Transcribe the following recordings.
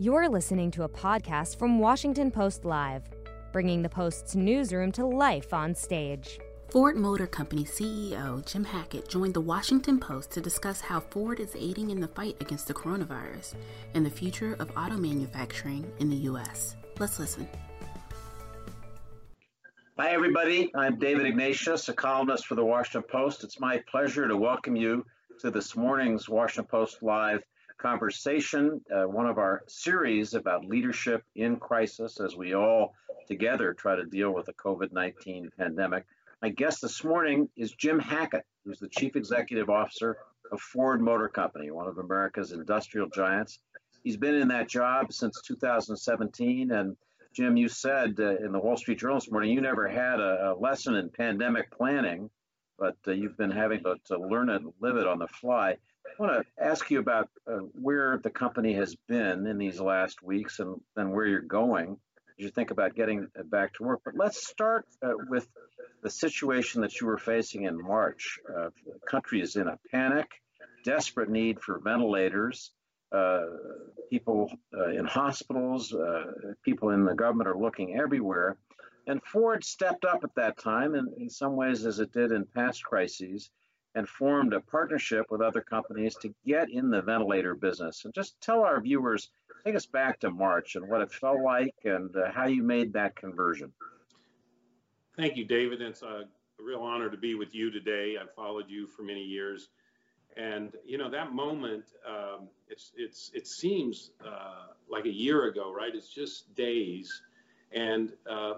You're listening to a podcast from Washington Post Live, bringing the Post's newsroom to life on stage. Ford Motor Company CEO Jim Hackett joined the Washington Post to discuss how Ford is aiding in the fight against the coronavirus and the future of auto manufacturing in the U.S. Let's listen. Hi, everybody. I'm David Ignatius, a columnist for the Washington Post. It's my pleasure to welcome you to this morning's Washington Post Live conversation, uh, one of our series about leadership in crisis as we all together try to deal with the COVID 19 pandemic. My guest this morning is Jim Hackett, who's the Chief Executive Officer of Ford Motor Company, one of America's industrial giants. He's been in that job since 2017. And Jim, you said uh, in the Wall Street Journal this morning you never had a, a lesson in pandemic planning, but uh, you've been having to, to learn it, and live it on the fly. I want to ask you about uh, where the company has been in these last weeks and then where you're going as you think about getting back to work. But let's start uh, with the situation that you were facing in March. Uh, the country is in a panic, desperate need for ventilators. Uh, people uh, in hospitals, uh, people in the government are looking everywhere. And Ford stepped up at that time, and in some ways, as it did in past crises, and formed a partnership with other companies to get in the ventilator business. And just tell our viewers, take us back to March and what it felt like and uh, how you made that conversion. Thank you, David. It's a real honor to be with you today. I've followed you for many years. And you know that moment, um, it's it's it seems uh, like a year ago, right? It's just days. And uh,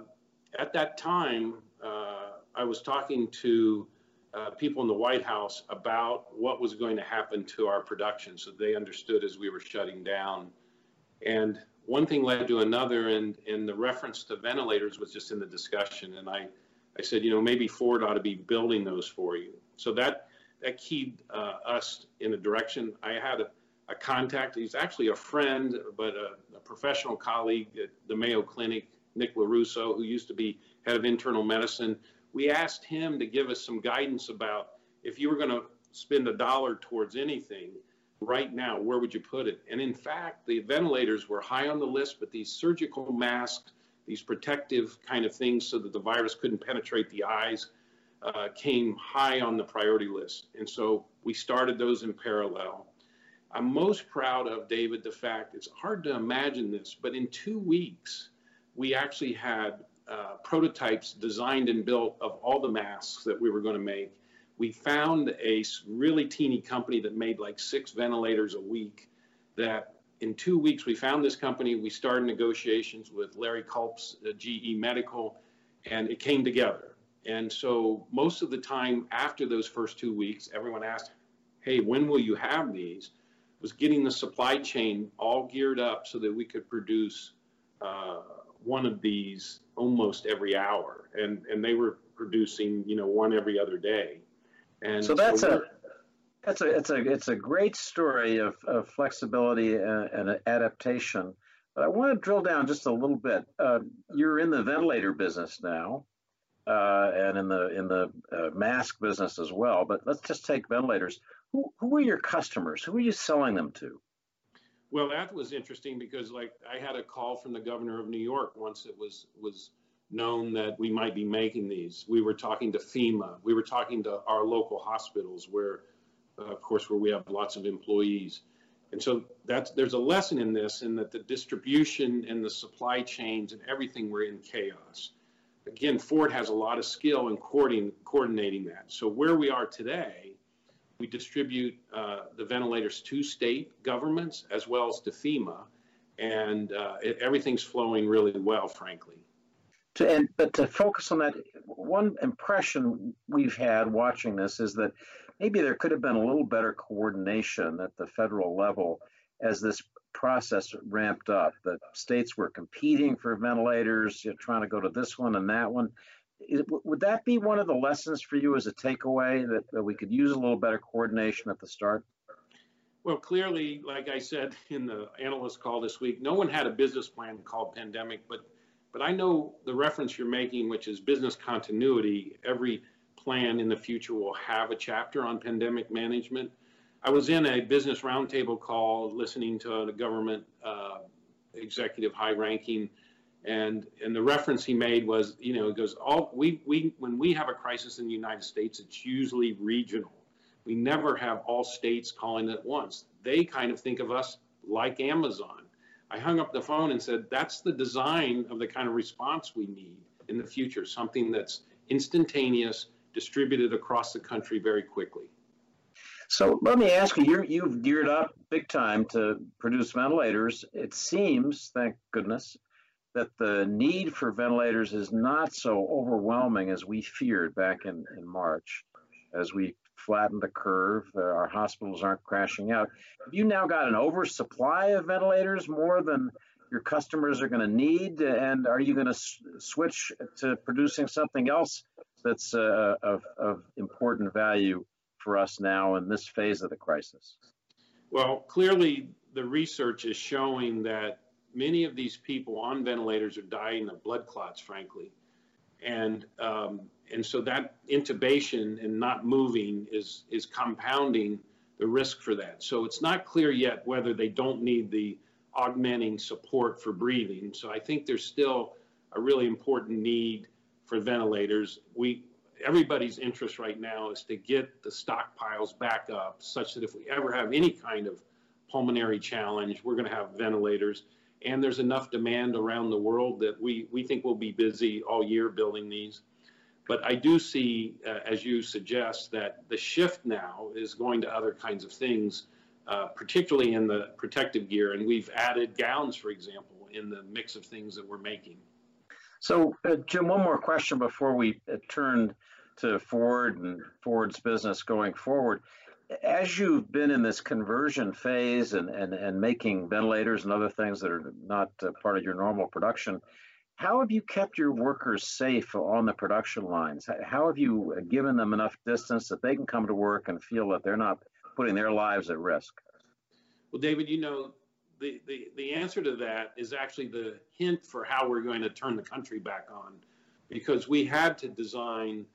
at that time, uh, I was talking to uh, people in the White House about what was going to happen to our production so they understood as we were shutting down. And one thing led to another, and, and the reference to ventilators was just in the discussion. And I, I said, you know, maybe Ford ought to be building those for you. So that, that keyed uh, us in a direction. I had a, a contact, he's actually a friend, but a, a professional colleague at the Mayo Clinic, Nick LaRusso, who used to be head of internal medicine we asked him to give us some guidance about if you were going to spend a dollar towards anything right now, where would you put it? And in fact, the ventilators were high on the list, but these surgical masks, these protective kind of things so that the virus couldn't penetrate the eyes, uh, came high on the priority list. And so we started those in parallel. I'm most proud of, David, the fact it's hard to imagine this, but in two weeks, we actually had uh, prototypes designed and built of all the masks that we were going to make. We found a really teeny company that made like six ventilators a week. That in two weeks, we found this company. We started negotiations with Larry Culp's uh, GE Medical, and it came together. And so, most of the time after those first two weeks, everyone asked, Hey, when will you have these? Was getting the supply chain all geared up so that we could produce uh, one of these almost every hour, and and they were producing you know one every other day. And so that's so a that's a it's a it's a great story of, of flexibility and, and adaptation. But I want to drill down just a little bit. Uh, you're in the ventilator business now, uh, and in the in the uh, mask business as well. But let's just take ventilators. Who who are your customers? Who are you selling them to? Well, that was interesting because like I had a call from the governor of New York once it was was known that we might be making these. We were talking to FEMA. We were talking to our local hospitals where, uh, of course, where we have lots of employees. And so that's there's a lesson in this in that the distribution and the supply chains and everything were in chaos. Again, Ford has a lot of skill in coordinating, coordinating that. So where we are today we distribute uh, the ventilators to state governments as well as to FEMA, and uh, it, everything's flowing really well, frankly. To, and, but to focus on that, one impression we've had watching this is that maybe there could have been a little better coordination at the federal level as this process ramped up. The states were competing for ventilators, you know, trying to go to this one and that one is, would that be one of the lessons for you as a takeaway that, that we could use a little better coordination at the start? Well, clearly, like I said in the analyst call this week, no one had a business plan called pandemic, but but I know the reference you're making, which is business continuity. Every plan in the future will have a chapter on pandemic management. I was in a business roundtable call listening to a government uh, executive, high ranking. And, and the reference he made was, you know, it goes, all we, we, when we have a crisis in the United States, it's usually regional. We never have all states calling at once. They kind of think of us like Amazon. I hung up the phone and said, that's the design of the kind of response we need in the future, something that's instantaneous, distributed across the country very quickly. So let me ask you, you have geared up big time to produce ventilators. It seems, thank goodness, that the need for ventilators is not so overwhelming as we feared back in, in March. As we flattened the curve, uh, our hospitals aren't crashing out. Have you now got an oversupply of ventilators more than your customers are going to need? And are you going to s- switch to producing something else that's uh, of, of important value for us now in this phase of the crisis? Well, clearly, the research is showing that many of these people on ventilators are dying of blood clots, frankly. And um, and so that intubation and not moving is is compounding the risk for that. So it's not clear yet whether they don't need the augmenting support for breathing. So I think there's still a really important need for ventilators. We everybody's interest right now is to get the stockpiles back up such that if we ever have any kind of pulmonary challenge, we're going to have ventilators. And there's enough demand around the world that we, we think we'll be busy all year building these. But I do see, uh, as you suggest, that the shift now is going to other kinds of things, uh, particularly in the protective gear. And we've added gowns, for example, in the mix of things that we're making. So, uh, Jim, one more question before we uh, turn to Ford and Ford's business going forward. As you've been in this conversion phase and, and, and making ventilators and other things that are not uh, part of your normal production, how have you kept your workers safe on the production lines? How have you given them enough distance that they can come to work and feel that they're not putting their lives at risk? Well, David, you know, the, the, the answer to that is actually the hint for how we're going to turn the country back on because we had to design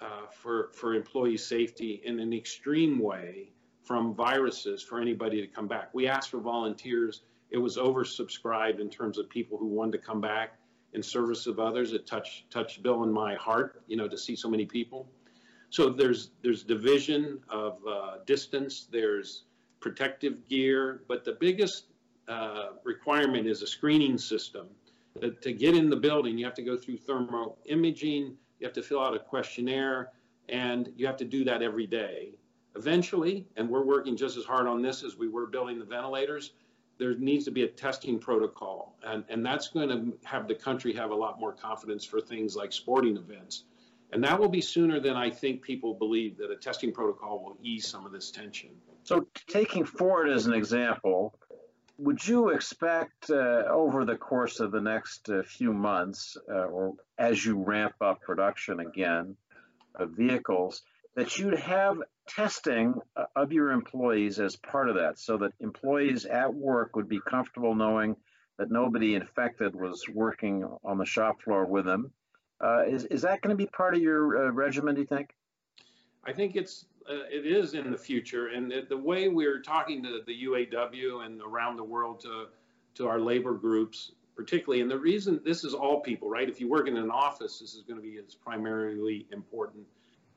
uh, for, for employee safety in an extreme way from viruses for anybody to come back. We asked for volunteers. It was oversubscribed in terms of people who wanted to come back in service of others. It touched touched Bill and my heart, you know, to see so many people. So there's there's division of uh, distance. There's protective gear, but the biggest uh, requirement is a screening system. to get in the building, you have to go through thermal imaging, you have to fill out a questionnaire, and you have to do that every day. Eventually, and we're working just as hard on this as we were building the ventilators, there needs to be a testing protocol, and, and that's going to have the country have a lot more confidence for things like sporting events. And that will be sooner than I think people believe that a testing protocol will ease some of this tension. So, taking Ford as an example, would you expect uh, over the course of the next uh, few months, uh, or as you ramp up production again of vehicles, that you'd have testing uh, of your employees as part of that, so that employees at work would be comfortable knowing that nobody infected was working on the shop floor with them? Uh, is, is that going to be part of your uh, regimen, do you think? I think it's uh, it is in the future, and the way we're talking to the UAW and around the world to to our labor groups, particularly, and the reason this is all people, right? If you work in an office, this is going to be as primarily important.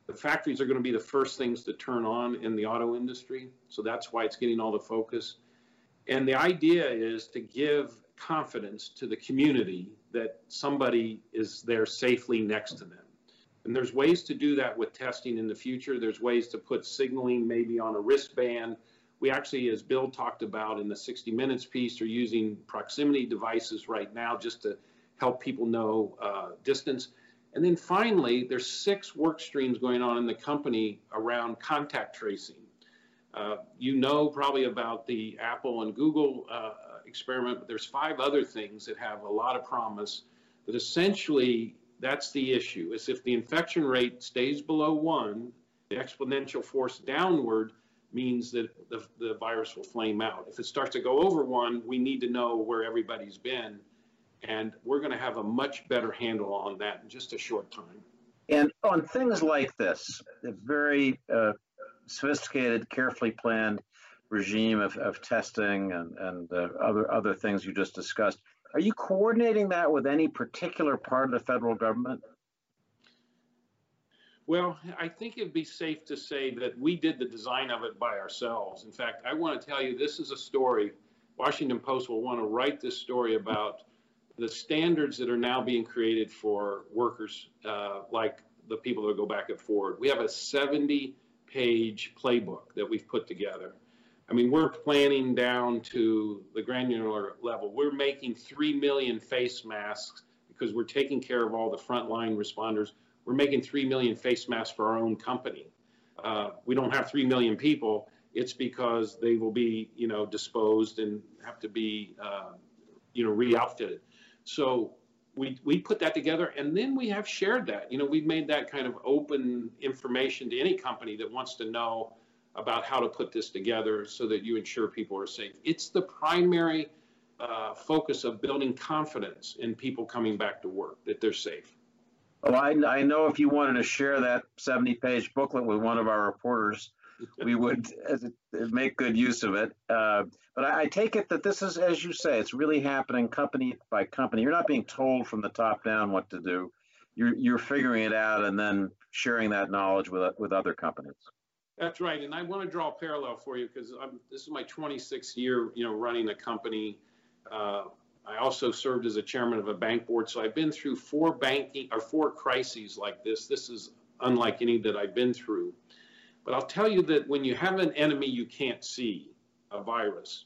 The factories are going to be the first things to turn on in the auto industry, so that's why it's getting all the focus. And the idea is to give confidence to the community that somebody is there safely next to them. And there's ways to do that with testing in the future. There's ways to put signaling maybe on a wristband. We actually, as Bill talked about in the 60 Minutes piece, are using proximity devices right now just to help people know uh, distance. And then finally, there's six work streams going on in the company around contact tracing. Uh, you know probably about the Apple and Google uh, experiment, but there's five other things that have a lot of promise that essentially that's the issue, is if the infection rate stays below one, the exponential force downward means that the, the virus will flame out. If it starts to go over one, we need to know where everybody's been. And we're going to have a much better handle on that in just a short time. And on things like this, the very uh, sophisticated, carefully planned regime of, of testing and, and uh, other other things you just discussed. Are you coordinating that with any particular part of the federal government? Well, I think it'd be safe to say that we did the design of it by ourselves. In fact, I want to tell you this is a story. Washington Post will want to write this story about the standards that are now being created for workers uh, like the people that go back at Ford. We have a 70 page playbook that we've put together. I mean, we're planning down to the granular level. We're making 3 million face masks because we're taking care of all the frontline responders. We're making 3 million face masks for our own company. Uh, we don't have 3 million people. It's because they will be, you know, disposed and have to be, uh, you know, re-outfitted. So we, we put that together and then we have shared that. You know, we've made that kind of open information to any company that wants to know about how to put this together so that you ensure people are safe. It's the primary uh, focus of building confidence in people coming back to work that they're safe. Well, I, I know if you wanted to share that 70 page booklet with one of our reporters, we would make good use of it. Uh, but I, I, take it that this is, as you say, it's really happening company by company. You're not being told from the top down what to do. You're, you're figuring it out and then sharing that knowledge with, with other companies. That's right, and I want to draw a parallel for you because this is my 26th year, you know, running a company. Uh, I also served as a chairman of a bank board, so I've been through four banking or four crises like this. This is unlike any that I've been through. But I'll tell you that when you have an enemy you can't see, a virus,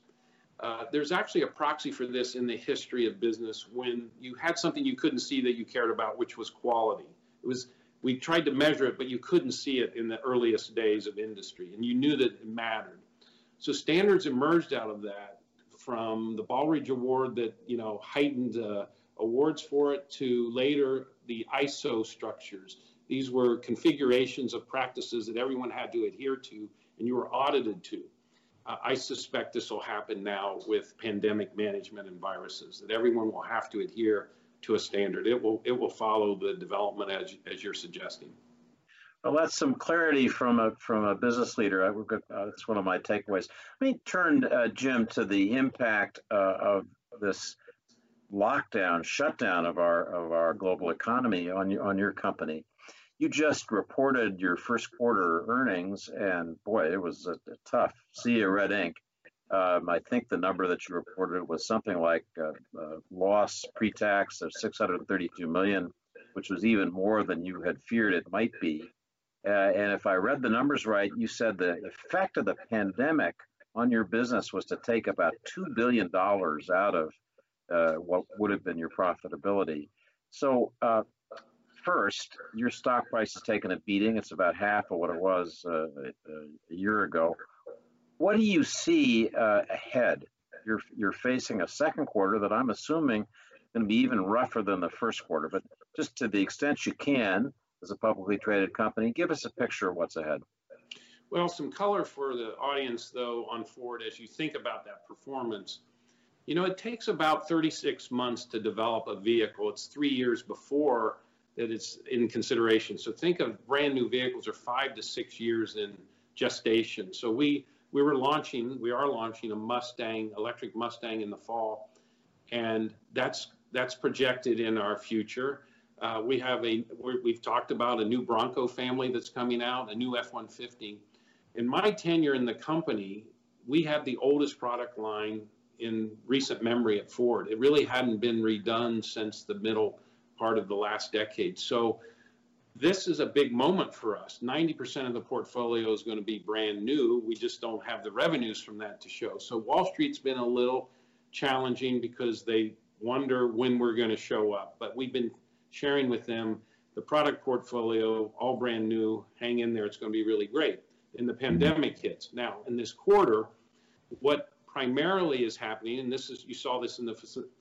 uh, there's actually a proxy for this in the history of business when you had something you couldn't see that you cared about, which was quality. It was we tried to measure it, but you couldn't see it in the earliest days of industry, and you knew that it mattered. So standards emerged out of that, from the Baldrige Award that you know heightened uh, awards for it to later the ISO structures these were configurations of practices that everyone had to adhere to and you were audited to. Uh, I suspect this will happen now with pandemic management and viruses, that everyone will have to adhere to a standard. It will, it will follow the development as, as you're suggesting. Well, that's some clarity from a from a business leader. I, uh, that's one of my takeaways. Let me turn, uh, Jim, to the impact uh, of this lockdown, shutdown of our of our global economy on your on your company you just reported your first quarter earnings, and boy, it was a, a tough sea of red ink. Um, I think the number that you reported was something like a, a loss pre-tax of 632 million, which was even more than you had feared it might be. Uh, and if I read the numbers right, you said the effect of the pandemic on your business was to take about two billion dollars out of uh, what would have been your profitability. So, uh, first, your stock price has taken a beating. It's about half of what it was uh, a, year ago. What do you see uh, ahead? You're you're facing a second quarter that I'm assuming going to be even rougher than the first quarter. But just to the extent you can, as a publicly traded company, give us a picture of what's ahead. Well, some color for the audience, though, on Ford as you think about that performance. You know, it takes about 36 months to develop a vehicle. It's three years before that it's in consideration. So think of brand new vehicles are five to six years in gestation. So we we were launching, we are launching a Mustang, electric Mustang in the fall, and that's that's projected in our future. Uh, we have a we've talked about a new Bronco family that's coming out, a new F-150. In my tenure in the company, we have the oldest product line in recent memory at Ford. It really hadn't been redone since the middle part of the last decade. So this is a big moment for us. 90% of the portfolio is going to be brand new. We just don't have the revenues from that to show. So Wall Street's been a little challenging because they wonder when we're going to show up. But we've been sharing with them the product portfolio, all brand new. Hang in there. It's going to be really great. And the pandemic hits. Now, in this quarter, what primarily is happening, and this is you saw this in the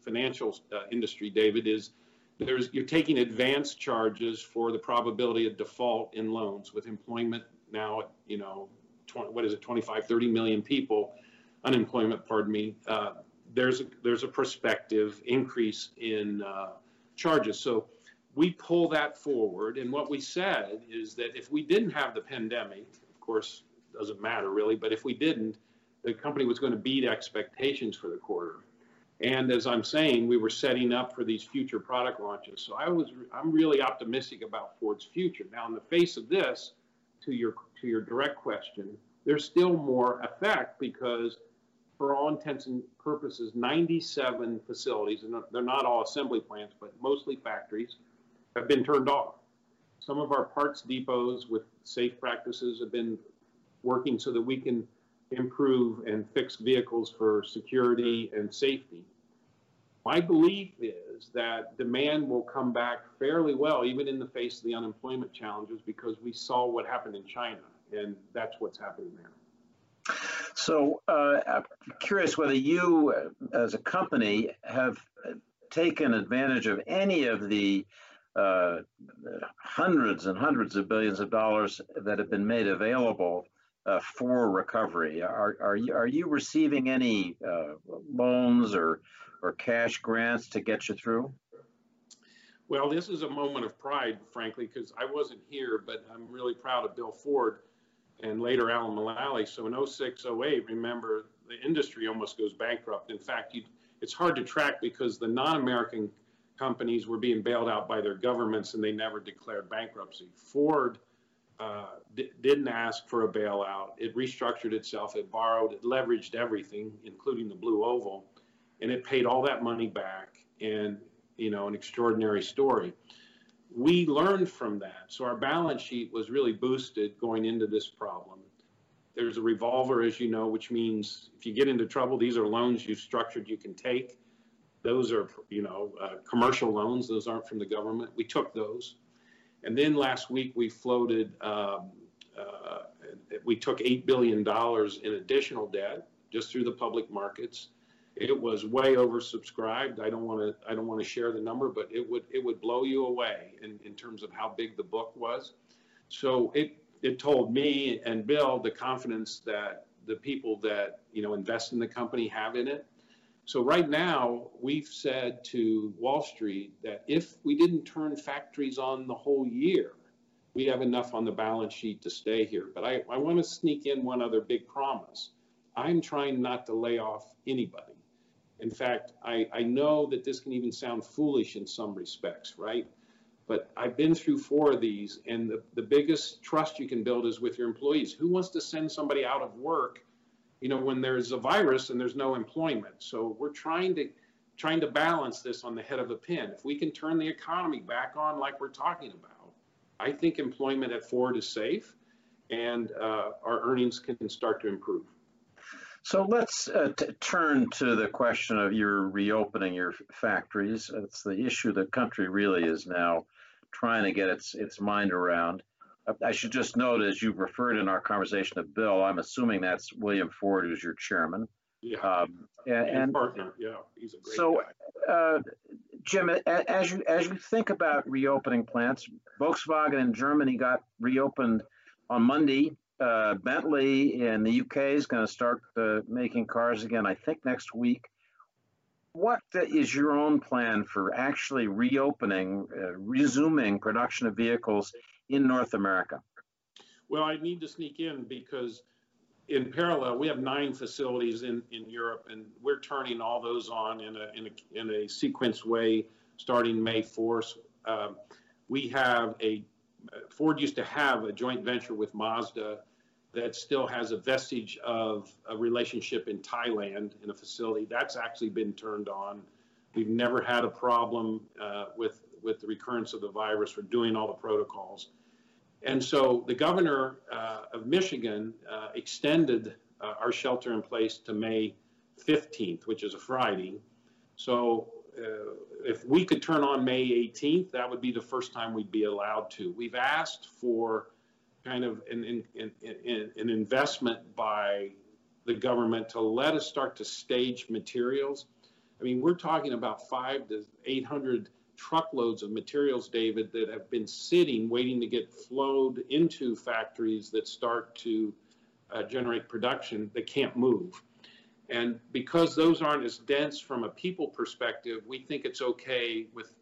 financial uh, industry, David, is there's you're taking advance charges for the probability of default in loans with employment now you know 20, what is it 25 30 million people unemployment pardon me uh, there's a, there's a prospective increase in uh, charges so we pull that forward and what we said is that if we didn't have the pandemic of course doesn't matter really but if we didn't the company was going to beat expectations for the quarter. And as I'm saying, we were setting up for these future product launches. So I was, I'm really optimistic about Ford's future. Now, in the face of this, to your to your direct question, there's still more effect because, for all intents and purposes, 97 facilities, and they're not all assembly plants, but mostly factories, have been turned off. Some of our parts depots with safe practices have been working so that we can improve and fix vehicles for security and safety. My belief is that demand will come back fairly well, even in the face of the unemployment challenges, because we saw what happened in China, and that's what's happening there. So, uh, I'm curious whether you, as a company, have taken advantage of any of the uh, hundreds and hundreds of billions of dollars that have been made available uh, for recovery. Are, are, you, are you receiving any uh, loans or, or cash grants to get you through? Well, this is a moment of pride, frankly, because I wasn't here, but I'm really proud of Bill Ford and later Alan Mulally. So in 06, 08, remember, the industry almost goes bankrupt. In fact, it's hard to track because the non American companies were being bailed out by their governments and they never declared bankruptcy. Ford uh, didn't ask for a bailout. It restructured itself. It borrowed. It leveraged everything, including the Blue Oval, and it paid all that money back. And you know, an extraordinary story. We learned from that, so our balance sheet was really boosted going into this problem. There's a revolver, as you know, which means if you get into trouble, these are loans you've structured you can take. Those are, you know, uh, commercial loans. Those aren't from the government. We took those. And then last week we floated, um, uh, we took $8 billion in additional debt just through the public markets. It was way oversubscribed. I don't want to I don't want to share the number, but it would it would blow you away in, in terms of how big the book was. So it it told me and Bill the confidence that the people that you know invest in the company have in it so right now, we've said to Wall Street that if we didn't turn factories on the whole year, we have enough on the balance sheet to stay here. But I, I want to sneak in one other big promise. I'm trying not to lay off anybody. In fact, I, I know that this can even sound foolish in some respects, right? But I've been through four of these, and the, the biggest trust you can build is with your employees. Who wants to send somebody out of work you know, when there's a virus and there's no employment. So we're trying to trying to balance this on the head of a pin. If we can turn the economy back on like we're talking about, I think employment at Ford is safe and uh, our earnings can start to improve. So let's uh, t- turn to the question of your reopening your factories. It's the issue the country really is now trying to get its its mind around. I should just note, as you've referred in our conversation to Bill, I'm assuming that's William Ford, who's your chairman. Yeah. Um, and, and, partner. Yeah, he's a great so, guy. Uh, Jim, as you as you think about reopening plants, Volkswagen in Germany got reopened on Monday. Uh, Bentley in the UK is going to start uh, making cars again, I think next week. What is your own plan for actually reopening, uh, resuming production of vehicles in North America? Well, I need to sneak in because in parallel, we have nine facilities in, in Europe, and we're turning all those on in a, in a, in a sequenced way starting May 4th. Um, we have a, Ford used to have a joint venture with Mazda that still has a vestige of a relationship in Thailand in a facility. That's actually been turned on. We've never had a problem uh, with with the recurrence of the virus. We're doing all the protocols. And so the governor uh, of Michigan uh, extended uh, our shelter in place to May 15th, which is a Friday. So uh, if we could turn on May 18th, that would be the first time we'd be allowed to. We've asked for kind of an, an, an, an investment by the government to let us start to stage materials. I mean, we're talking about five to 800 truckloads of materials, David, that have been sitting waiting to get flowed into factories that start to uh, generate production that can't move. And because those aren't as dense from a people perspective, we think it's okay with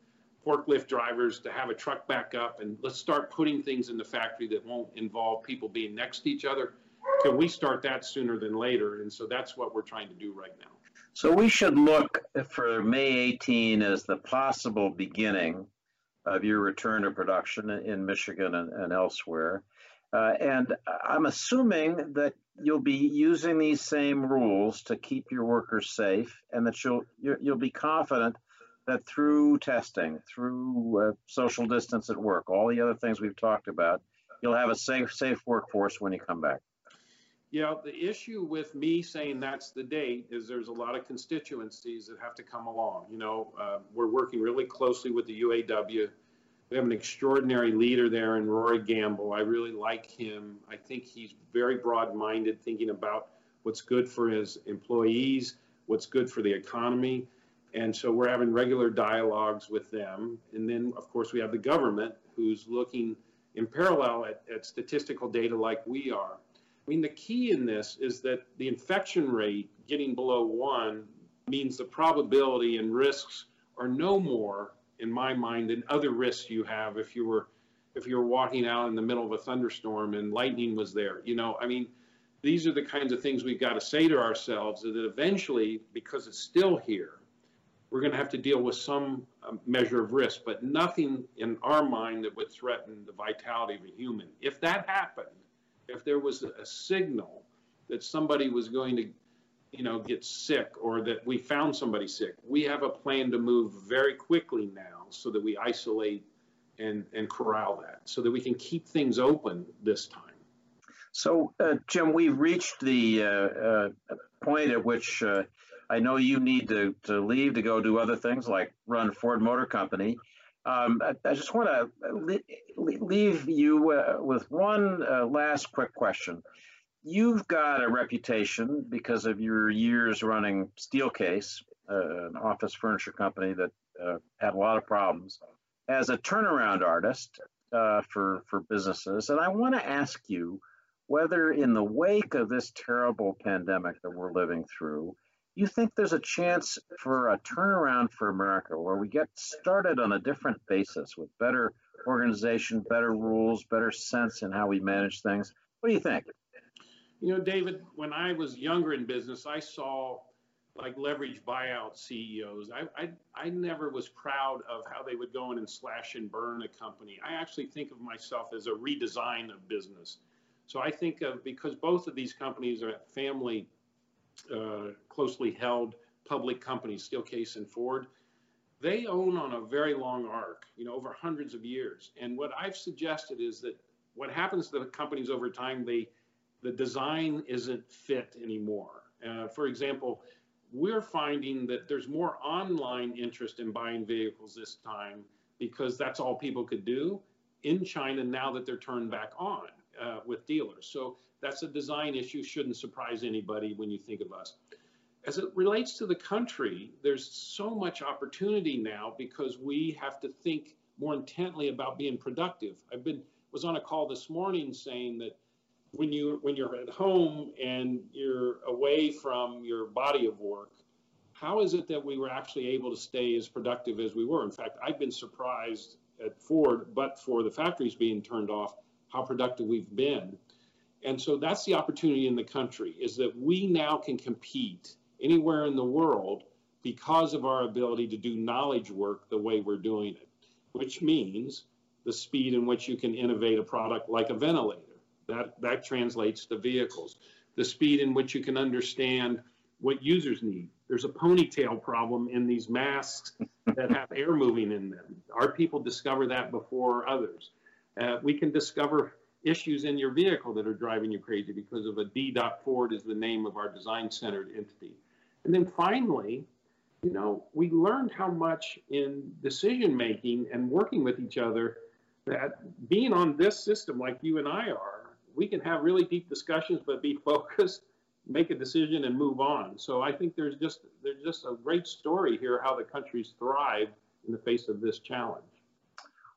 forklift drivers to have a truck back up and let's start putting things in the factory that won't involve people being next to each other. can we start that sooner than later? And so that's what we're trying to do right now. So we should look for May 18 as the possible beginning of your return to production in Michigan and, and elsewhere. Uh, and I'm assuming that you'll be using these same rules to keep your workers safe, and that you'll you'll be confident that through testing, through uh, social distance at work, all the other things we've talked about, you'll have a safe safe workforce when you come back. Yeah, the issue with me saying that's the date is there's a lot of constituencies that have to come along. You know, uh, we're working really closely with the UAW. We have an extraordinary leader there in Rory Gamble. I really like him. I think he's very broad minded, thinking about what's good for his employees, what's good for the economy. And so we're having regular dialogues with them. And then, of course, we have the government who's looking in parallel at, at statistical data like we are. I mean, the key in this is that the infection rate getting below one means the probability and risks are no more, in my mind, than other risks you have if you were if you were walking out in the middle of a thunderstorm and lightning was there. You know, I mean, these are the kinds of things we've got to say to ourselves that eventually, because it's still here, we're going to have to deal with some um, measure of risk, but nothing in our mind that would threaten the vitality of a human. If that happened, if there was a signal that somebody was going to, you know, get sick or that we found somebody sick, we have a plan to move very quickly now so that we isolate and, and corral that so that we can keep things open this time. So, uh, Jim, we've reached the uh, uh, point at which uh, I know you need to, to leave to go do other things like run Ford Motor Company. Um, I, I, just want to leave you uh, with one uh, last quick question. You've got a reputation because of your years running Steelcase, uh, an office furniture company that uh, had a lot of problems, as a turnaround artist uh, for for businesses. And I want to ask you whether, in the wake of this terrible pandemic that we're living through, you think there's a chance for a turnaround for America where we get started on a different basis with better organization, better rules, better sense in how we manage things? What do you think? You know, David, when I was younger in business, I saw like leverage buyout CEOs. I, I, I never was proud of how they would go in and slash and burn a company. I actually think of myself as a redesign of business. So I think of because both of these companies are family closely held public companies, Steelcase and Ford, they own on a very long arc, you know, over hundreds of years. And what I've suggested is that what happens to the companies over time, they the design isn't fit anymore. Uh, for example, we're finding that there's more online interest in buying vehicles this time because that's all people could do in China now that they're turned back on uh, with dealers. So that's a design issue, shouldn't surprise anybody when you think of us. As it relates to the country, there's so much opportunity now because we have to think more intently about being productive. I've been was on a call this morning saying that when you when you're at home and you're away from your body of work, how is it that we were actually able to stay as productive as we were? In fact, I've been surprised at Ford, but for the factories being turned off, how productive we've been. And so that's the opportunity in the country is that we now can compete anywhere in the world because of our ability to do knowledge work the way we're doing it, which means the speed in which you can innovate a product like a ventilator. That, that translates to vehicles. The speed in which you can understand what users need. There's a ponytail problem in these masks that have air moving in them. Our people discover that before others. Uh, we can discover issues in your vehicle that are driving you crazy because of a D. dot Ford is the name of our design centered entity. And then finally, you know, we learned how much in decision making and working with each other that being on this system like you and I are, we can have really deep discussions but be focused, make a decision and move on. So I think there's just there's just a great story here how the countries thrive in the face of this challenge.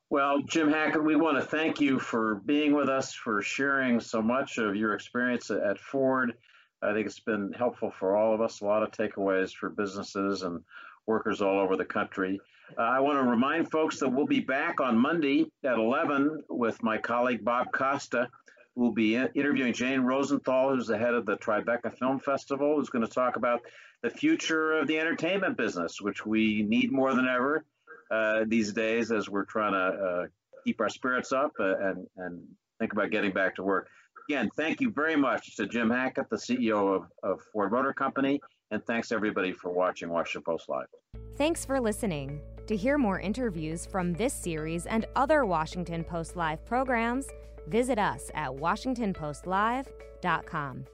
Well, Jim Hackett, we want to thank you for being with us, for sharing so much of your experience at Ford. I think it's been helpful for all of us, a lot of takeaways for businesses and workers all over the country. Uh, I want to remind folks that we'll be back on Monday at 11 with my colleague Bob Costa We'll be interviewing Jane Rosenthal, who's the head of the Tribeca Film Festival, who's going to talk about the future of the entertainment business, which we need more than ever uh, these days as we're trying to uh, keep our spirits up uh, and, and think about getting back to work. Again, thank you very much to Jim Hackett, the CEO of, of Ford Motor Company, and thanks everybody for watching Washington Post Live. Thanks for listening. To hear more interviews from this series and other Washington Post Live programs, visit us at WashingtonPostLive.com.